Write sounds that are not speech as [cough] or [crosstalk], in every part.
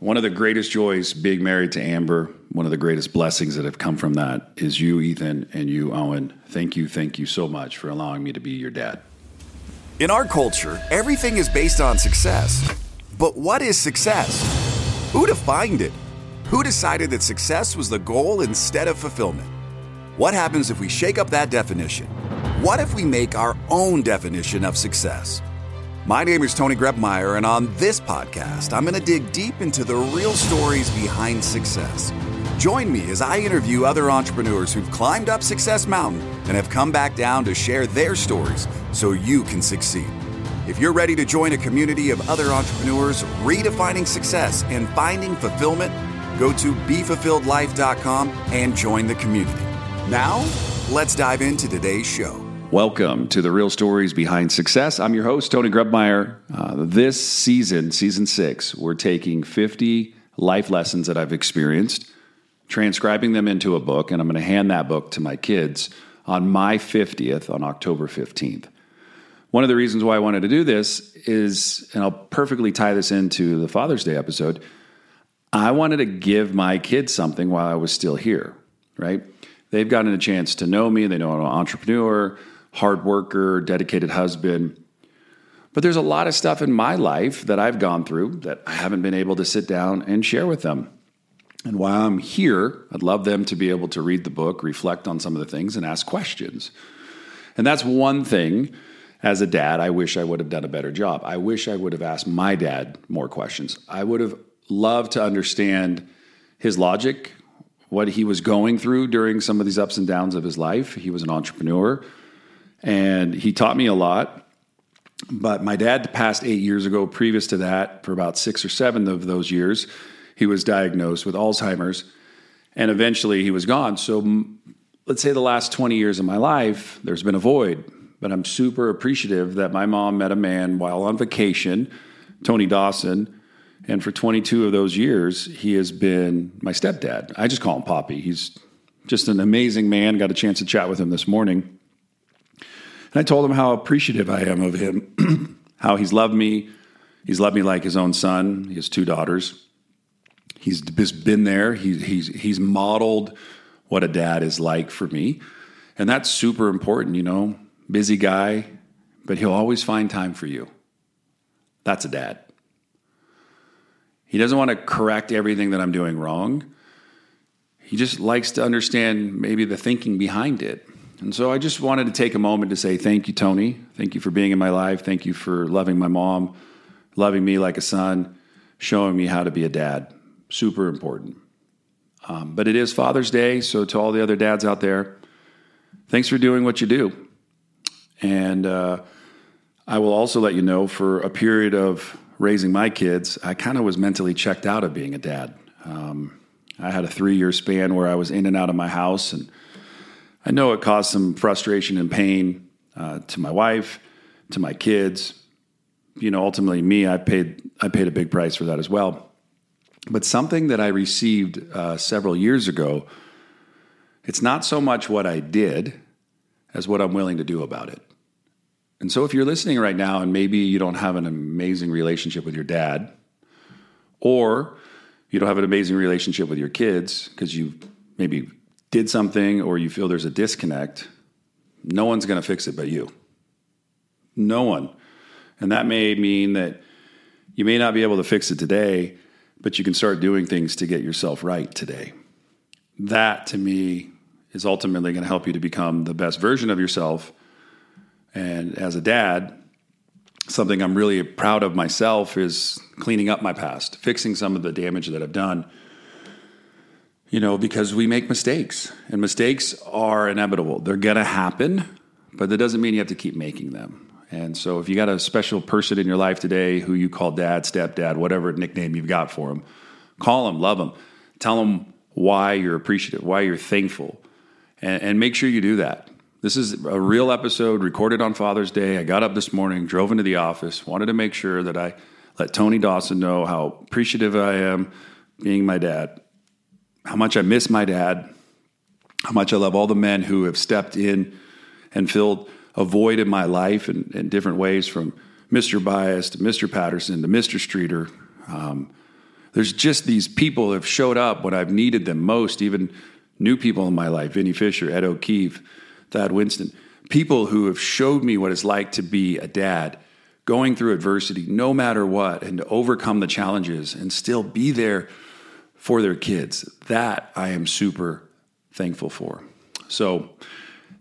One of the greatest joys being married to Amber, one of the greatest blessings that have come from that is you, Ethan, and you, Owen. Thank you, thank you so much for allowing me to be your dad. In our culture, everything is based on success. But what is success? Who defined it? Who decided that success was the goal instead of fulfillment? What happens if we shake up that definition? What if we make our own definition of success? My name is Tony Grebmeyer, and on this podcast, I'm going to dig deep into the real stories behind success. Join me as I interview other entrepreneurs who've climbed up Success Mountain and have come back down to share their stories so you can succeed. If you're ready to join a community of other entrepreneurs redefining success and finding fulfillment, go to BeFulfilledLife.com and join the community. Now, let's dive into today's show. Welcome to the Real Stories Behind Success. I'm your host, Tony Grebmeyer. Uh, this season, season six, we're taking 50 life lessons that I've experienced, transcribing them into a book, and I'm going to hand that book to my kids on my 50th on October 15th. One of the reasons why I wanted to do this is, and I'll perfectly tie this into the Father's Day episode, I wanted to give my kids something while I was still here, right? They've gotten a chance to know me, they know I'm an entrepreneur hard worker, dedicated husband. But there's a lot of stuff in my life that I've gone through that I haven't been able to sit down and share with them. And while I'm here, I'd love them to be able to read the book, reflect on some of the things, and ask questions. And that's one thing as a dad, I wish I would have done a better job. I wish I would have asked my dad more questions. I would have loved to understand his logic, what he was going through during some of these ups and downs of his life. He was an entrepreneur and he taught me a lot. But my dad passed eight years ago. Previous to that, for about six or seven of those years, he was diagnosed with Alzheimer's, and eventually he was gone. So, let's say the last 20 years of my life, there's been a void. But I'm super appreciative that my mom met a man while on vacation, Tony Dawson. And for 22 of those years, he has been my stepdad. I just call him Poppy. He's just an amazing man. Got a chance to chat with him this morning. And I told him how appreciative I am of him, [clears throat] how he's loved me. He's loved me like his own son. He has two daughters. He's just been there. He, he's, he's modeled what a dad is like for me. And that's super important, you know. Busy guy, but he'll always find time for you. That's a dad. He doesn't want to correct everything that I'm doing wrong. He just likes to understand maybe the thinking behind it. And so I just wanted to take a moment to say thank you, Tony. Thank you for being in my life. Thank you for loving my mom, loving me like a son, showing me how to be a dad. Super important. Um, but it is Father's Day, so to all the other dads out there, thanks for doing what you do. And uh, I will also let you know for a period of raising my kids, I kind of was mentally checked out of being a dad. Um, I had a three year span where I was in and out of my house and I know it caused some frustration and pain uh, to my wife, to my kids. You know, ultimately, me, I paid I paid a big price for that as well. But something that I received uh, several years ago, it's not so much what I did as what I'm willing to do about it. And so, if you're listening right now and maybe you don't have an amazing relationship with your dad, or you don't have an amazing relationship with your kids because you maybe did something or you feel there's a disconnect, no one's going to fix it but you. No one. And that may mean that you may not be able to fix it today, but you can start doing things to get yourself right today. That to me is ultimately going to help you to become the best version of yourself. And as a dad, something I'm really proud of myself is cleaning up my past, fixing some of the damage that I've done you know, because we make mistakes and mistakes are inevitable. They're going to happen, but that doesn't mean you have to keep making them. And so if you got a special person in your life today who you call dad, stepdad, whatever nickname you've got for them, call them, love them, tell them why you're appreciative, why you're thankful, and, and make sure you do that. This is a real episode recorded on Father's Day. I got up this morning, drove into the office, wanted to make sure that I let Tony Dawson know how appreciative I am being my dad how much I miss my dad, how much I love all the men who have stepped in and filled a void in my life in, in different ways from Mr. Bias to Mr. Patterson to Mr. Streeter. Um, there's just these people that have showed up when I've needed them most, even new people in my life Vinnie Fisher, Ed O'Keefe, Thad Winston, people who have showed me what it's like to be a dad, going through adversity, no matter what, and to overcome the challenges and still be there for their kids. That I am super thankful for. So,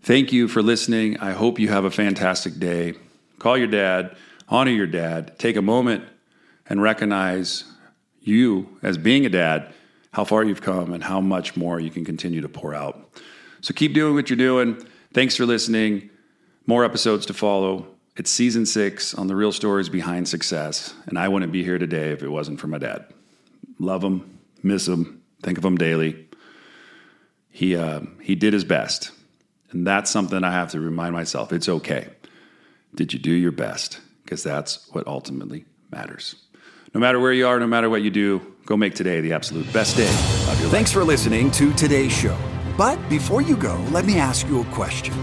thank you for listening. I hope you have a fantastic day. Call your dad, honor your dad, take a moment and recognize you as being a dad, how far you've come, and how much more you can continue to pour out. So, keep doing what you're doing. Thanks for listening. More episodes to follow. It's season six on the real stories behind success. And I wouldn't be here today if it wasn't for my dad. Love him, miss him, think of him daily. He, uh, he did his best. And that's something I have to remind myself it's okay. Did you do your best? Because that's what ultimately matters. No matter where you are, no matter what you do, go make today the absolute best day of your Thanks for listening to today's show. But before you go, let me ask you a question.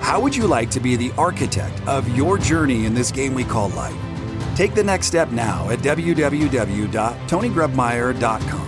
How would you like to be the architect of your journey in this game we call life? Take the next step now at www.tonygrebmeyer.com.